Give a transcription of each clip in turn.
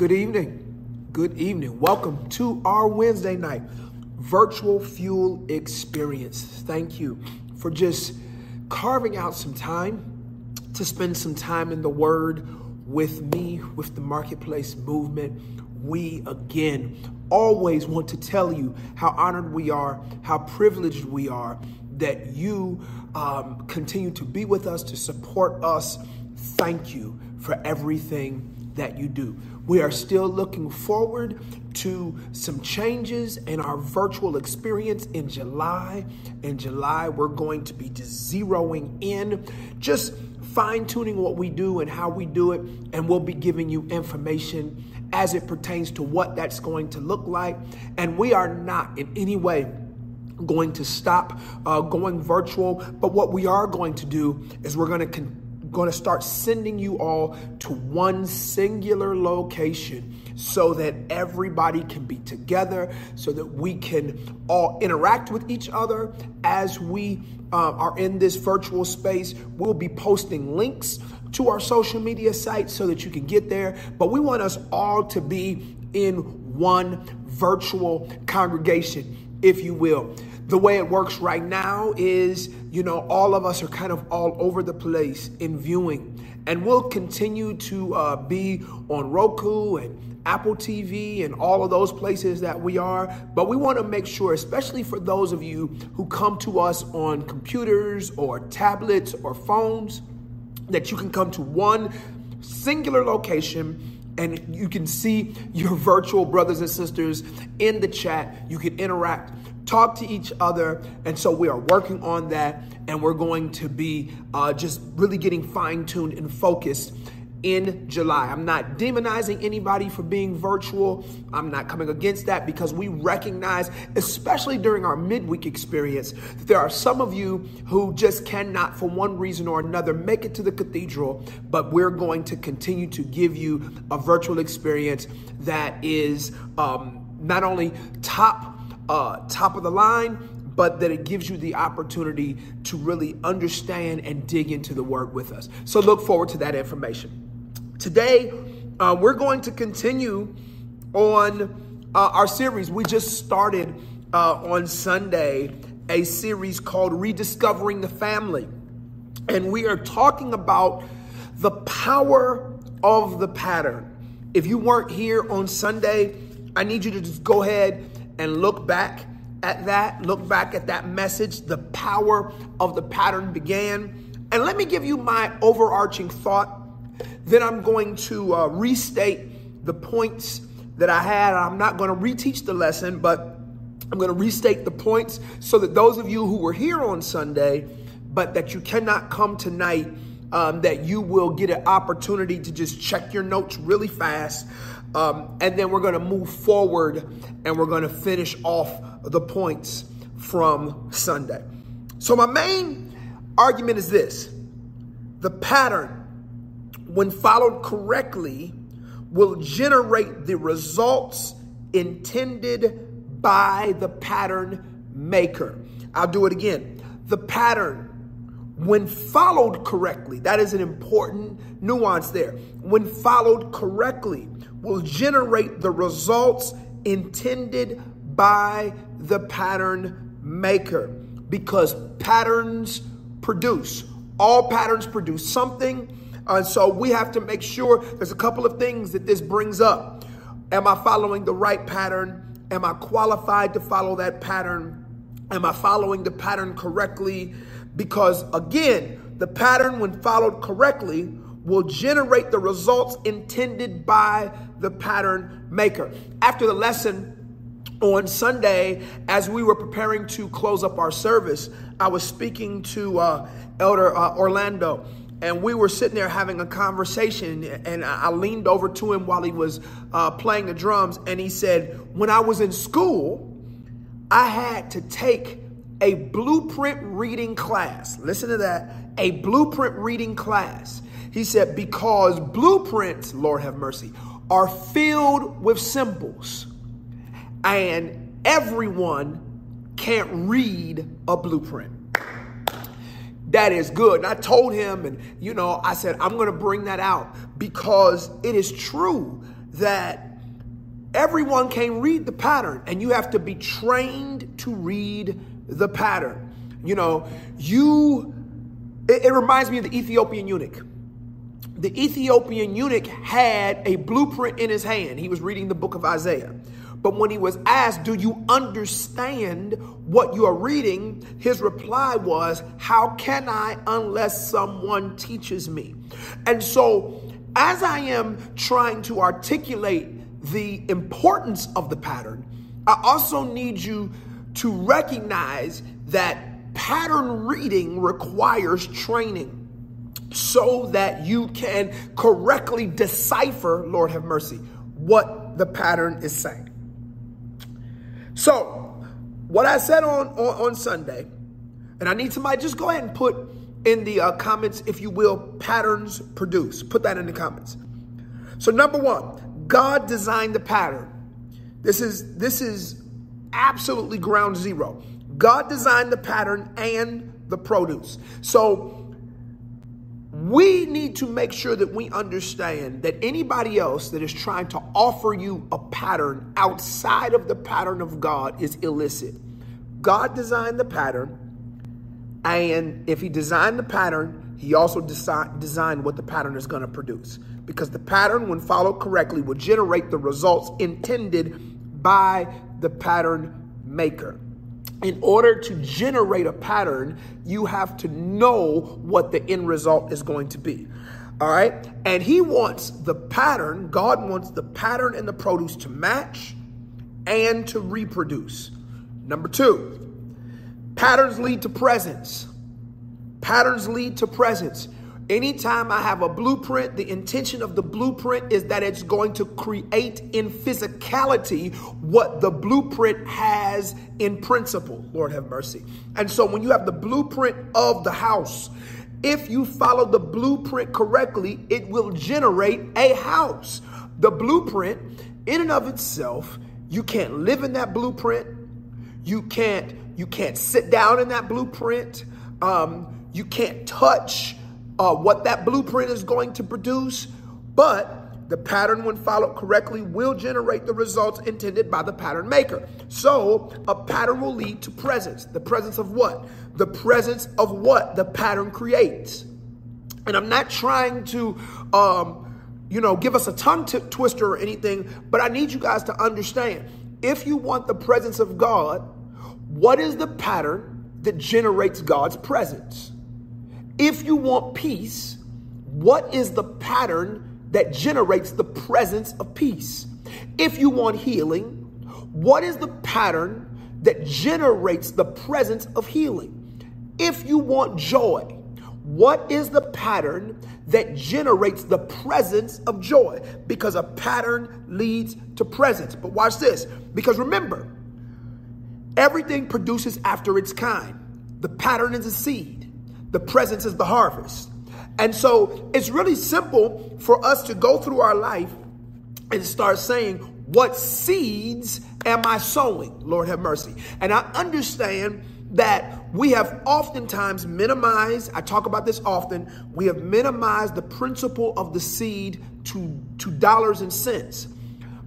Good evening. Good evening. Welcome to our Wednesday night virtual fuel experience. Thank you for just carving out some time to spend some time in the Word with me, with the Marketplace Movement. We again always want to tell you how honored we are, how privileged we are that you um, continue to be with us, to support us. Thank you for everything that you do. We are still looking forward to some changes in our virtual experience in July. In July, we're going to be zeroing in, just fine tuning what we do and how we do it, and we'll be giving you information as it pertains to what that's going to look like. And we are not in any way going to stop uh, going virtual, but what we are going to do is we're going to continue going to start sending you all to one singular location so that everybody can be together, so that we can all interact with each other as we uh, are in this virtual space. We'll be posting links to our social media sites so that you can get there. But we want us all to be in one virtual congregation, if you will the way it works right now is, you know, all of us are kind of all over the place in viewing. And we'll continue to uh, be on Roku and Apple TV and all of those places that we are. But we want to make sure, especially for those of you who come to us on computers or tablets or phones, that you can come to one singular location and you can see your virtual brothers and sisters in the chat. You can interact talk to each other. And so we are working on that. And we're going to be uh, just really getting fine tuned and focused in July. I'm not demonizing anybody for being virtual. I'm not coming against that because we recognize, especially during our midweek experience, that there are some of you who just cannot, for one reason or another, make it to the cathedral. But we're going to continue to give you a virtual experience that is um, not only top uh, top of the line, but that it gives you the opportunity to really understand and dig into the word with us. So look forward to that information. Today, uh, we're going to continue on uh, our series. We just started uh, on Sunday a series called Rediscovering the Family. And we are talking about the power of the pattern. If you weren't here on Sunday, I need you to just go ahead and look back at that, look back at that message, the power of the pattern began. And let me give you my overarching thought. Then I'm going to uh, restate the points that I had. I'm not going to reteach the lesson, but I'm going to restate the points so that those of you who were here on Sunday, but that you cannot come tonight, um, that you will get an opportunity to just check your notes really fast um, and then we're going to move forward and we're going to finish off the points from Sunday. So, my main argument is this the pattern, when followed correctly, will generate the results intended by the pattern maker. I'll do it again. The pattern, when followed correctly, that is an important nuance there. When followed correctly, will generate the results intended by the pattern maker because patterns produce. All patterns produce something. And so we have to make sure there's a couple of things that this brings up. Am I following the right pattern? Am I qualified to follow that pattern? Am I following the pattern correctly? Because again, the pattern, when followed correctly, will generate the results intended by the pattern maker. After the lesson, on Sunday, as we were preparing to close up our service, I was speaking to uh, Elder uh, Orlando, and we were sitting there having a conversation. And I leaned over to him while he was uh, playing the drums, and he said, When I was in school, I had to take a blueprint reading class. Listen to that a blueprint reading class. He said, Because blueprints, Lord have mercy, are filled with symbols, and everyone can't read a blueprint. That is good. And I told him, and you know, I said, I'm going to bring that out because it is true that everyone can read the pattern and you have to be trained to read the pattern. You know, you, it, it reminds me of the Ethiopian eunuch the Ethiopian eunuch had a blueprint in his hand. He was reading the book of Isaiah. But when he was asked, Do you understand what you are reading? His reply was, How can I unless someone teaches me? And so, as I am trying to articulate the importance of the pattern, I also need you to recognize that pattern reading requires training so that you can correctly decipher, Lord have mercy, what the pattern is saying. So, what I said on, on, on Sunday, and I need somebody just go ahead and put in the uh, comments, if you will, patterns produce. Put that in the comments. So, number one, God designed the pattern. This is this is absolutely ground zero. God designed the pattern and the produce. So we need to make sure that we understand that anybody else that is trying to offer you a pattern outside of the pattern of God is illicit. God designed the pattern, and if He designed the pattern, He also desi- designed what the pattern is going to produce. Because the pattern, when followed correctly, will generate the results intended by the pattern maker in order to generate a pattern, you have to know what the end result is going to be. All right. And he wants the pattern, God wants the pattern and the produce to match and to reproduce. Number two, patterns lead to presence. Patterns lead to presence. Anytime I have a blueprint, the intention of the blueprint is that it's going to create in physicality what the blueprint has in principle. Lord have mercy. And so when you have the blueprint of the house, if you follow the blueprint correctly, it will generate a house. The blueprint, in and of itself, you can't live in that blueprint. You can't you can't sit down in that blueprint. Um, you can't touch uh, what that blueprint is going to produce, but the pattern, when followed correctly, will generate the results intended by the pattern maker. So a pattern will lead to presence. The presence of what? The presence of what the pattern creates. And I'm not trying to, um, you know, give us a tongue twister or anything, but I need you guys to understand if you want the presence of God, what is the pattern that generates God's presence? If you want peace, what is the pattern that generates the presence of peace? If you want healing, what is the pattern that generates the presence of healing? If you want joy, what is the pattern that generates the presence of joy? Because a pattern leads to presence. But watch this, because remember, everything produces after its kind. The pattern is a seed. The presence is the harvest. And so it's really simple for us to go through our life and start saying, What seeds am I sowing? Lord have mercy. And I understand that we have oftentimes minimized, I talk about this often, we have minimized the principle of the seed to, to dollars and cents.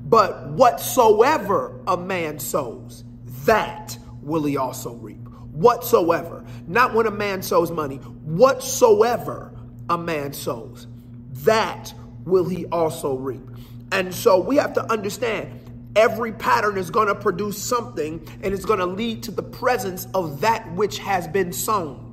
But whatsoever a man sows, that will he also reap whatsoever. Not when a man sows money, whatsoever a man sows, that will he also reap. And so we have to understand every pattern is going to produce something and it's going to lead to the presence of that which has been sown.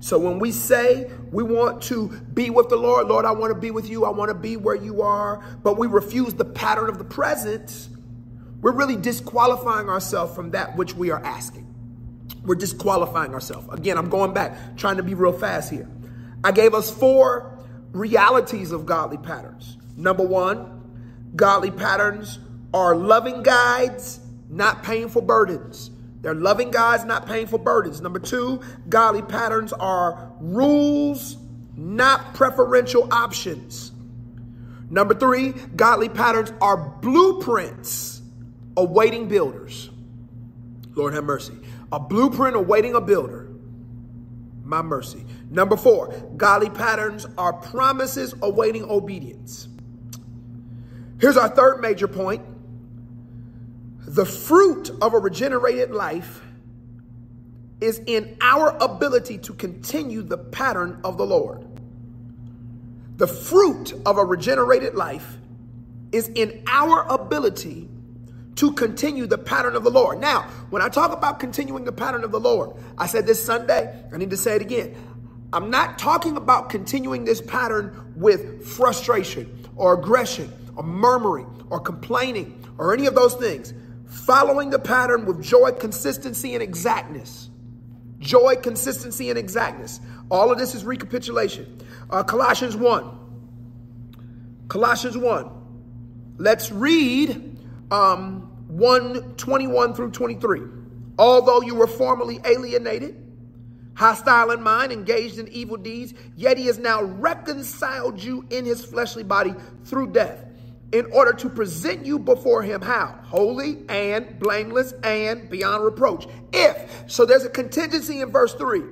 So when we say we want to be with the Lord, Lord, I want to be with you, I want to be where you are, but we refuse the pattern of the presence, we're really disqualifying ourselves from that which we are asking we're disqualifying ourselves. Again, I'm going back, trying to be real fast here. I gave us four realities of godly patterns. Number one, godly patterns are loving guides, not painful burdens. They're loving guides, not painful burdens. Number two, godly patterns are rules, not preferential options. Number three, godly patterns are blueprints awaiting builders. Lord have mercy. A blueprint awaiting a builder. My mercy. Number four, godly patterns are promises awaiting obedience. Here's our third major point. The fruit of a regenerated life is in our ability to continue the pattern of the Lord. The fruit of a regenerated life is in our ability to continue the pattern of the Lord. Now, when I talk about continuing the pattern of the Lord, I said this Sunday, I need to say it again. I'm not talking about continuing this pattern with frustration or aggression or murmuring or complaining or any of those things. Following the pattern with joy, consistency, and exactness. Joy, consistency, and exactness. All of this is recapitulation. Uh, Colossians 1. Colossians 1. Let's read um, 1 21 through 23. Although you were formerly alienated, hostile in mind, engaged in evil deeds, yet he has now reconciled you in his fleshly body through death in order to present you before him how? Holy and blameless and beyond reproach. If, so there's a contingency in verse 3.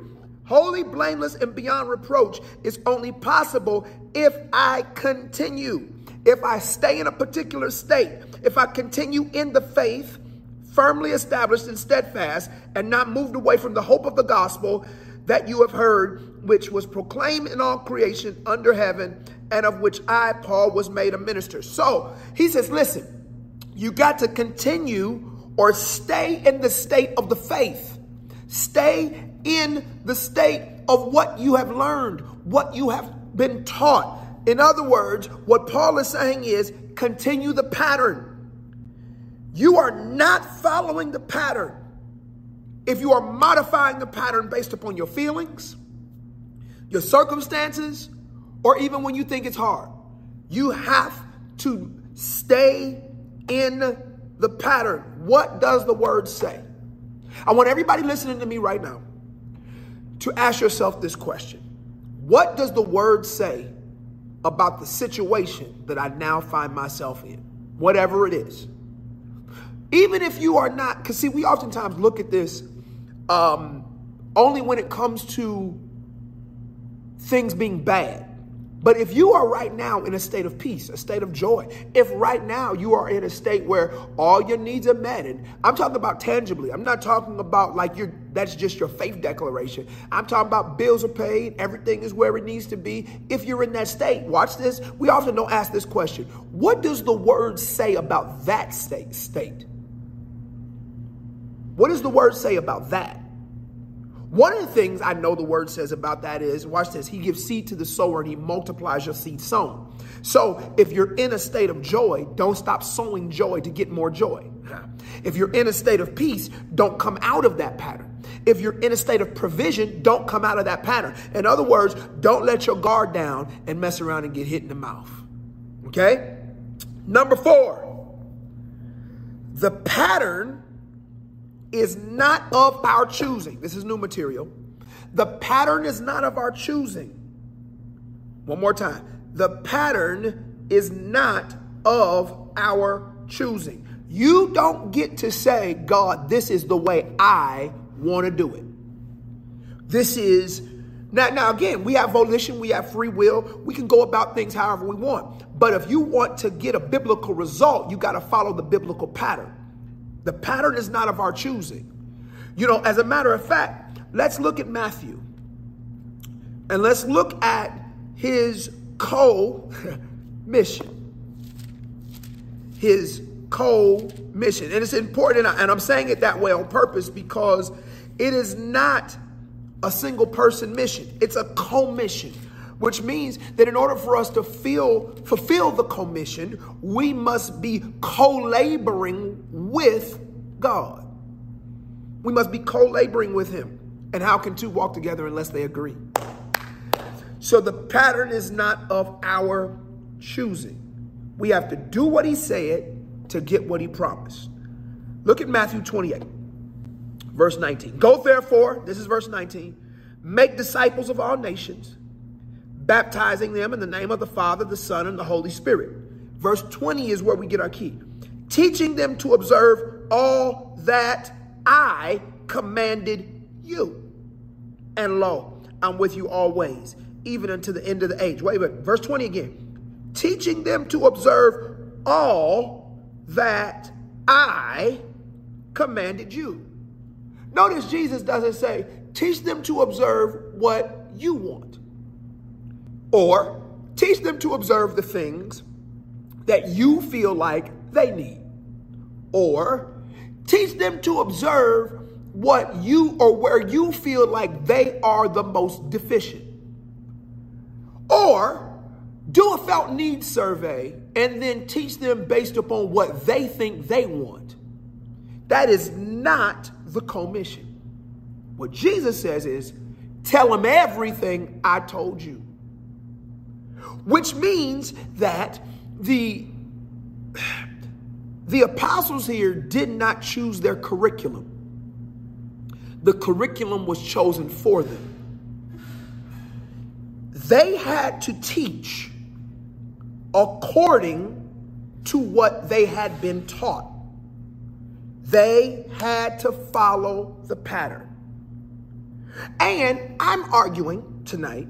Holy, blameless, and beyond reproach is only possible if I continue, if I stay in a particular state, if I continue in the faith, firmly established and steadfast, and not moved away from the hope of the gospel that you have heard, which was proclaimed in all creation under heaven, and of which I, Paul, was made a minister. So he says, listen, you got to continue or stay in the state of the faith. Stay in the state of what you have learned, what you have been taught. In other words, what Paul is saying is continue the pattern. You are not following the pattern if you are modifying the pattern based upon your feelings, your circumstances, or even when you think it's hard. You have to stay in the pattern. What does the word say? I want everybody listening to me right now to ask yourself this question What does the word say about the situation that I now find myself in? Whatever it is. Even if you are not, because see, we oftentimes look at this um, only when it comes to things being bad. But if you are right now in a state of peace, a state of joy, if right now you are in a state where all your needs are met, and I'm talking about tangibly, I'm not talking about like you're that's just your faith declaration. I'm talking about bills are paid, everything is where it needs to be. If you're in that state, watch this. We often don't ask this question. What does the word say about that state state? What does the word say about that? One of the things I know the word says about that is, watch this, he gives seed to the sower and he multiplies your seed sown. So if you're in a state of joy, don't stop sowing joy to get more joy. If you're in a state of peace, don't come out of that pattern. If you're in a state of provision, don't come out of that pattern. In other words, don't let your guard down and mess around and get hit in the mouth. Okay? Number four, the pattern is not of our choosing. This is new material. The pattern is not of our choosing. One more time. The pattern is not of our choosing. You don't get to say, God, this is the way I want to do it. This is now, now again, we have volition, we have free will, we can go about things however we want. But if you want to get a biblical result, you got to follow the biblical pattern. The pattern is not of our choosing. You know, as a matter of fact, let's look at Matthew and let's look at his co mission. His co mission. And it's important, and I'm saying it that way on purpose because it is not a single person mission, it's a co mission which means that in order for us to feel, fulfill the commission, we must be co-laboring with God. We must be co-laboring with him. And how can two walk together unless they agree? So the pattern is not of our choosing. We have to do what he said to get what he promised. Look at Matthew 28, verse 19. Go therefore, this is verse 19, make disciples of all nations baptizing them in the name of the Father, the Son, and the Holy Spirit. Verse 20 is where we get our key. Teaching them to observe all that I commanded you. And lo, I'm with you always, even unto the end of the age. Wait a minute. Verse 20 again. Teaching them to observe all that I commanded you. Notice Jesus doesn't say, teach them to observe what you want, or teach them to observe the things that you feel like they need, or teach them to observe what you or where you feel like they are the most deficient. Or do a felt needs survey and then teach them based upon what they think they want. That is not the commission. What Jesus says is, tell them everything I told you. Which means that the the apostles here did not choose their curriculum. The curriculum was chosen for them. They had to teach according to what they had been taught. They had to follow the pattern. And I'm arguing tonight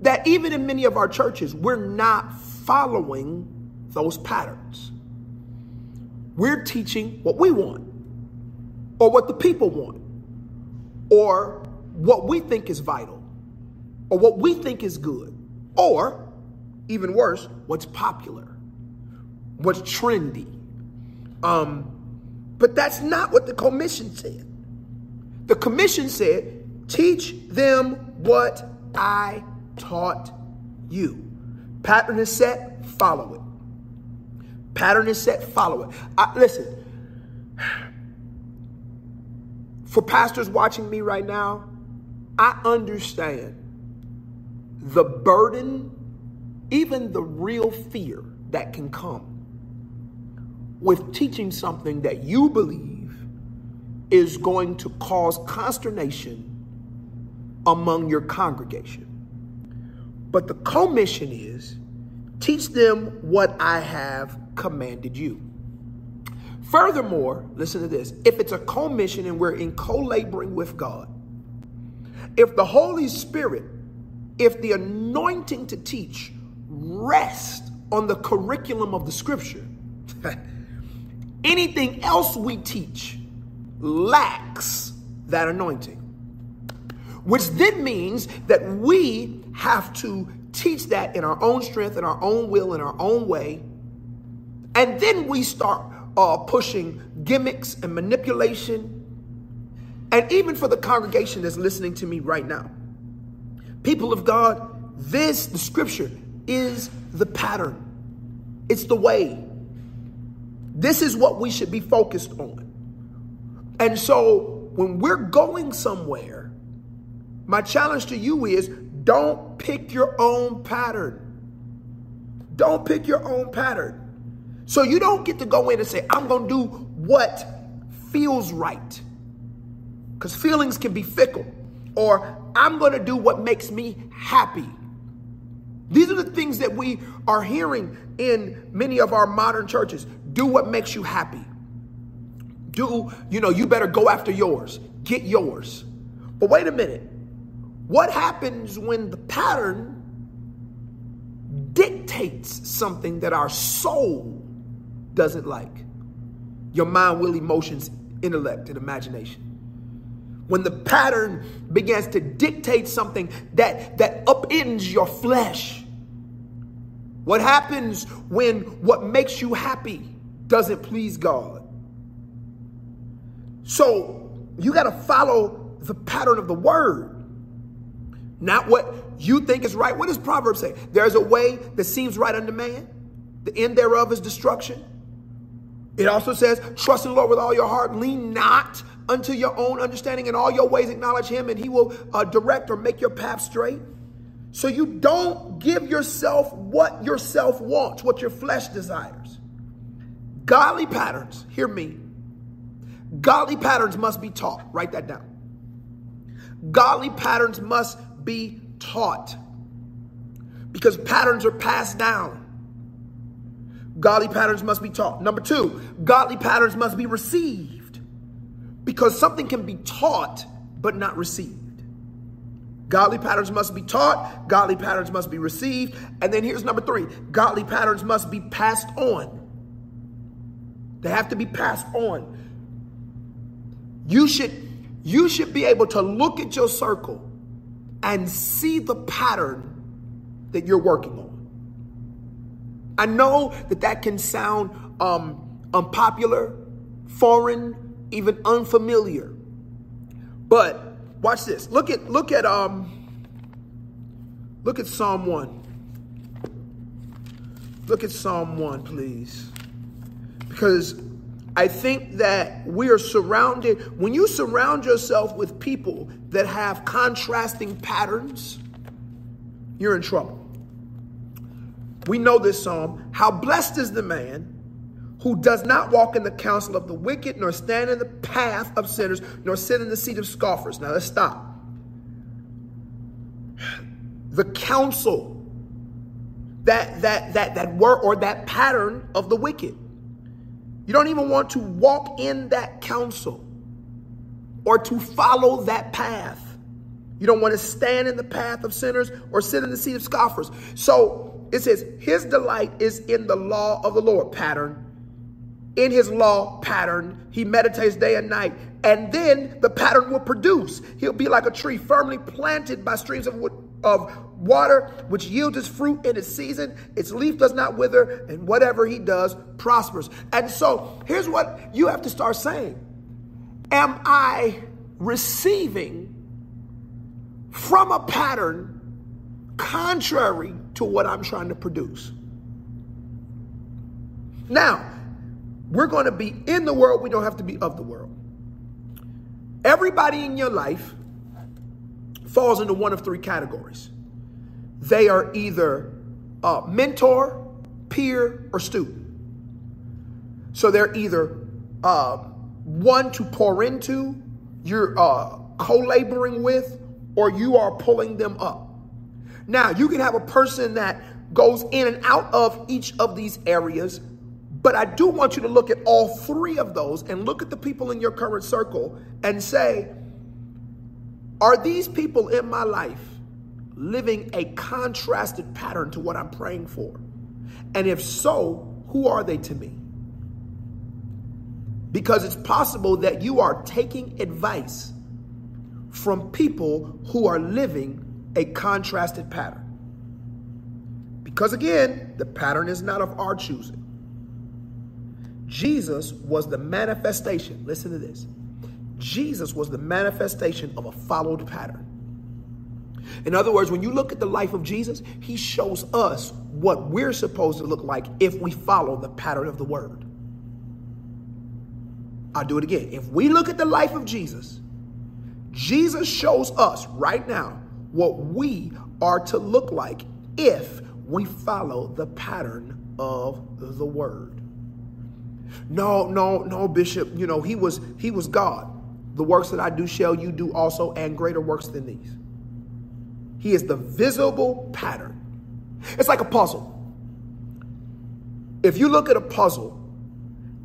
that even in many of our churches, we're not following those patterns. We're teaching what we want, or what the people want, or what we think is vital, or what we think is good, or even worse, what's popular, what's trendy. Um, but that's not what the commission said. The commission said, teach them what I taught you. Pattern is set, follow it. Pattern is set, follow it. I, listen, for pastors watching me right now, I understand the burden even the real fear that can come with teaching something that you believe is going to cause consternation among your congregation. But the commission is teach them what I have commanded you. Furthermore, listen to this if it's a commission and we're in co laboring with God, if the Holy Spirit, if the anointing to teach rest on the curriculum of the scripture, anything else we teach lacks that anointing. Which then means that we have to teach that in our own strength, in our own will, in our own way. And then we start uh, pushing gimmicks and manipulation. And even for the congregation that's listening to me right now, people of God, this, the scripture, is the pattern. It's the way. This is what we should be focused on. And so when we're going somewhere, my challenge to you is don't pick your own pattern. Don't pick your own pattern. So you don't get to go in and say, I'm going to do what feels right. Because feelings can be fickle. Or I'm going to do what makes me happy. These are the things that we are hearing in many of our modern churches. Do what makes you happy. Do, you know, you better go after yours. Get yours. But wait a minute. What happens when the pattern dictates something that our soul doesn't like? Your mind, will, emotions, intellect, and imagination when the pattern begins to dictate something that, that upends your flesh. What happens when what makes you happy doesn't please God? So you got to follow the pattern of the word, not what you think is right. What does Proverbs say? There's a way that seems right unto man, the end thereof is destruction. It also says, trust in the Lord with all your heart, lean not unto your own understanding. In all your ways, acknowledge him, and he will uh, direct or make your path straight. So you don't give yourself what yourself wants, what your flesh desires. Godly patterns, hear me. Godly patterns must be taught. Write that down. Godly patterns must be taught because patterns are passed down. Godly patterns must be taught. Number two, godly patterns must be received because something can be taught but not received. Godly patterns must be taught, godly patterns must be received. And then here's number three godly patterns must be passed on. They have to be passed on. You should, you should be able to look at your circle and see the pattern that you're working on. I know that that can sound um, unpopular, foreign, even unfamiliar. But watch this. Look at look at um look at Psalm 1. Look at Psalm 1, please. Because I think that we are surrounded, when you surround yourself with people that have contrasting patterns, you're in trouble. We know this psalm. How blessed is the man who does not walk in the counsel of the wicked, nor stand in the path of sinners, nor sit in the seat of scoffers. Now let's stop. The counsel, that that that that word or that pattern of the wicked. You don't even want to walk in that counsel or to follow that path. You don't want to stand in the path of sinners or sit in the seat of scoffers. So it says, His delight is in the law of the Lord pattern. In his law pattern, he meditates day and night. And then the pattern will produce. He'll be like a tree firmly planted by streams of, of water, which yields its fruit in its season. Its leaf does not wither, and whatever he does prospers. And so here's what you have to start saying Am I receiving from a pattern contrary to what I'm trying to produce. Now, we're going to be in the world, we don't have to be of the world. Everybody in your life falls into one of three categories. They are either a mentor, peer, or student. So they're either uh, one to pour into, you're uh, co laboring with, or you are pulling them up. Now, you can have a person that goes in and out of each of these areas, but I do want you to look at all three of those and look at the people in your current circle and say, are these people in my life living a contrasted pattern to what I'm praying for? And if so, who are they to me? Because it's possible that you are taking advice from people who are living a contrasted pattern. Because again, the pattern is not of our choosing. Jesus was the manifestation, listen to this. Jesus was the manifestation of a followed pattern. In other words, when you look at the life of Jesus, he shows us what we're supposed to look like if we follow the pattern of the word. I'll do it again. If we look at the life of Jesus, Jesus shows us right now what we are to look like if we follow the pattern of the word. No, no, no, Bishop, you know, he was he was God. The works that I do shall you do also, and greater works than these. He is the visible pattern. It's like a puzzle. If you look at a puzzle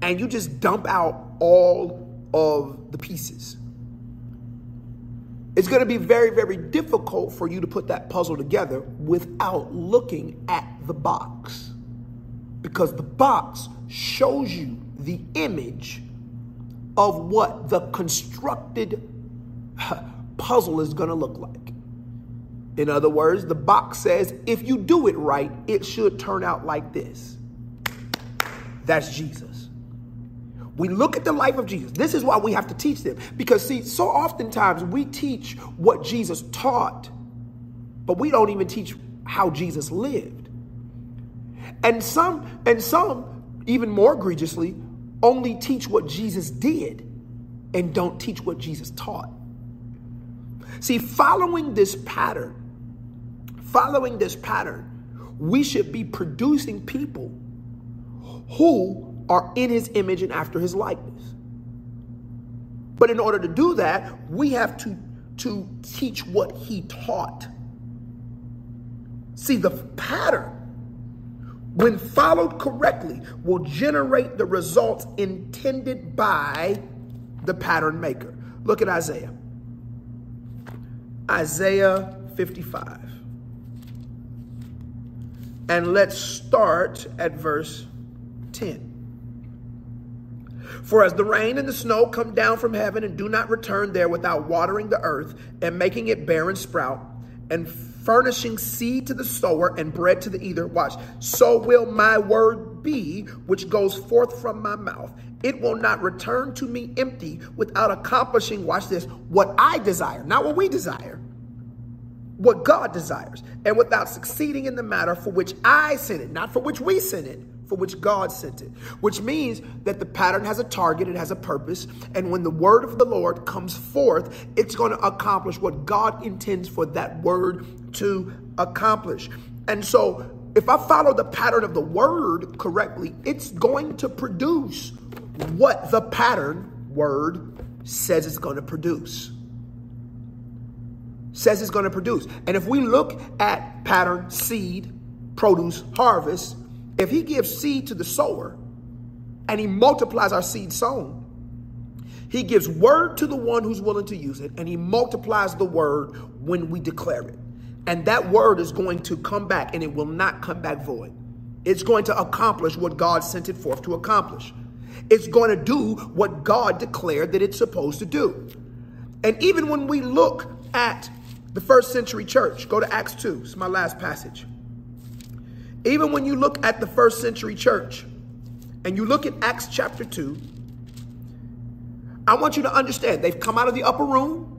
and you just dump out all of the pieces, it's going to be very, very difficult for you to put that puzzle together without looking at the box. Because the box shows you the image of what the constructed puzzle is going to look like. In other words, the box says if you do it right, it should turn out like this. That's Jesus. We look at the life of Jesus. This is why we have to teach them. Because, see, so oftentimes we teach what Jesus taught, but we don't even teach how Jesus lived. And some, and some, even more egregiously, only teach what Jesus did and don't teach what Jesus taught. See, following this pattern, following this pattern, we should be producing people who are in his image and after his likeness. But in order to do that, we have to, to teach what he taught. See, the pattern, when followed correctly, will generate the results intended by the pattern maker. Look at Isaiah. Isaiah 55. And let's start at verse 10. For as the rain and the snow come down from heaven and do not return there without watering the earth and making it bear and sprout, and furnishing seed to the sower and bread to the eater, watch, so will my word be which goes forth from my mouth. It will not return to me empty without accomplishing, watch this, what I desire, not what we desire, what God desires, and without succeeding in the matter for which I sent it, not for which we sent it for which God sent it, which means that the pattern has a target, it has a purpose, and when the word of the Lord comes forth, it's going to accomplish what God intends for that word to accomplish. And so, if I follow the pattern of the word correctly, it's going to produce what the pattern word says it's going to produce. Says it's going to produce. And if we look at pattern, seed, produce, harvest, if he gives seed to the sower and he multiplies our seed sown, he gives word to the one who's willing to use it and he multiplies the word when we declare it. And that word is going to come back and it will not come back void. It's going to accomplish what God sent it forth to accomplish. It's going to do what God declared that it's supposed to do. And even when we look at the first century church, go to Acts 2. It's my last passage. Even when you look at the first century church and you look at Acts chapter 2, I want you to understand they've come out of the upper room.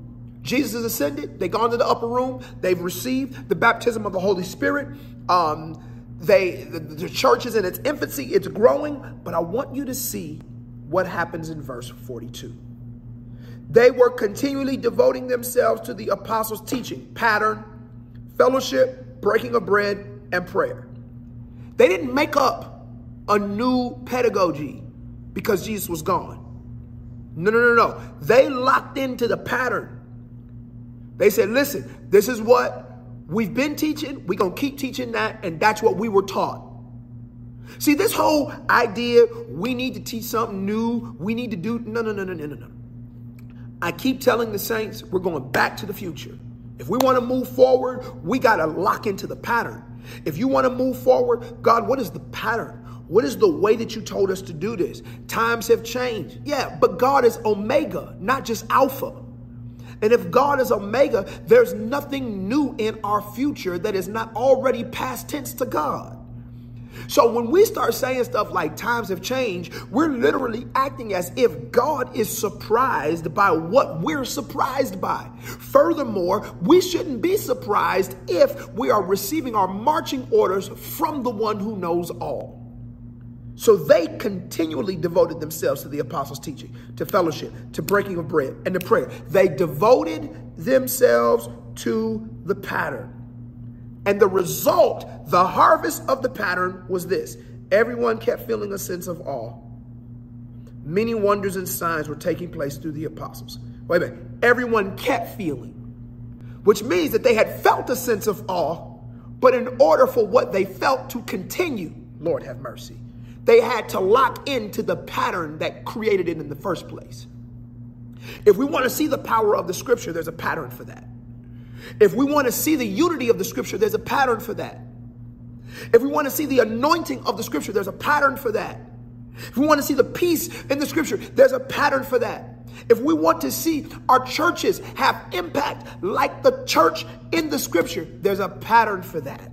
Jesus has ascended. They've gone to the upper room. They've received the baptism of the Holy Spirit. Um, they the, the church is in its infancy. It's growing. But I want you to see what happens in verse 42. They were continually devoting themselves to the apostles' teaching, pattern, fellowship, breaking of bread, and prayer. They didn't make up a new pedagogy because Jesus was gone. No, no, no, no. They locked into the pattern. They said, listen, this is what we've been teaching. We're going to keep teaching that. And that's what we were taught. See, this whole idea, we need to teach something new. We need to do, no, no, no, no, no, no, no. I keep telling the saints, we're going back to the future. If we want to move forward, we got to lock into the pattern. If you want to move forward, God, what is the pattern? What is the way that you told us to do this? Times have changed. Yeah, but God is Omega, not just Alpha. And if God is Omega, there's nothing new in our future that is not already past tense to God. So when we start saying stuff like times have changed, we're literally acting as if God is surprised by what we're surprised by. Furthermore, we shouldn't be surprised if we are receiving our marching orders from the one who knows all. So they continually devoted themselves to the apostles' teaching, to fellowship, to breaking of bread, and to prayer. They devoted themselves to the pattern. And the result, the harvest of the pattern was this. Everyone kept feeling a sense of awe. Many wonders and signs were taking place through the apostles. Wait a minute. Everyone kept feeling, which means that they had felt a sense of awe, but in order for what they felt to continue, Lord have mercy, they had to lock into the pattern that created it in the first place. If we want to see the power of the scripture, there's a pattern for that. If we want to see the unity of the scripture, there's a pattern for that. If we want to see the anointing of the scripture, there's a pattern for that. If we want to see the peace in the scripture, there's a pattern for that. If we want to see our churches have impact like the church in the scripture, there's a pattern for that.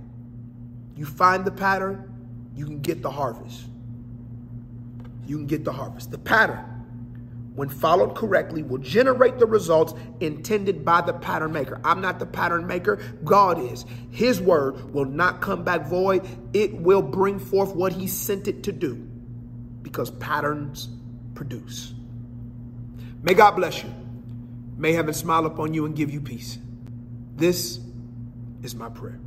You find the pattern, you can get the harvest. You can get the harvest. The pattern when followed correctly, will generate the results intended by the pattern maker. I'm not the pattern maker, God is. His word will not come back void, it will bring forth what He sent it to do because patterns produce. May God bless you. May heaven smile upon you and give you peace. This is my prayer.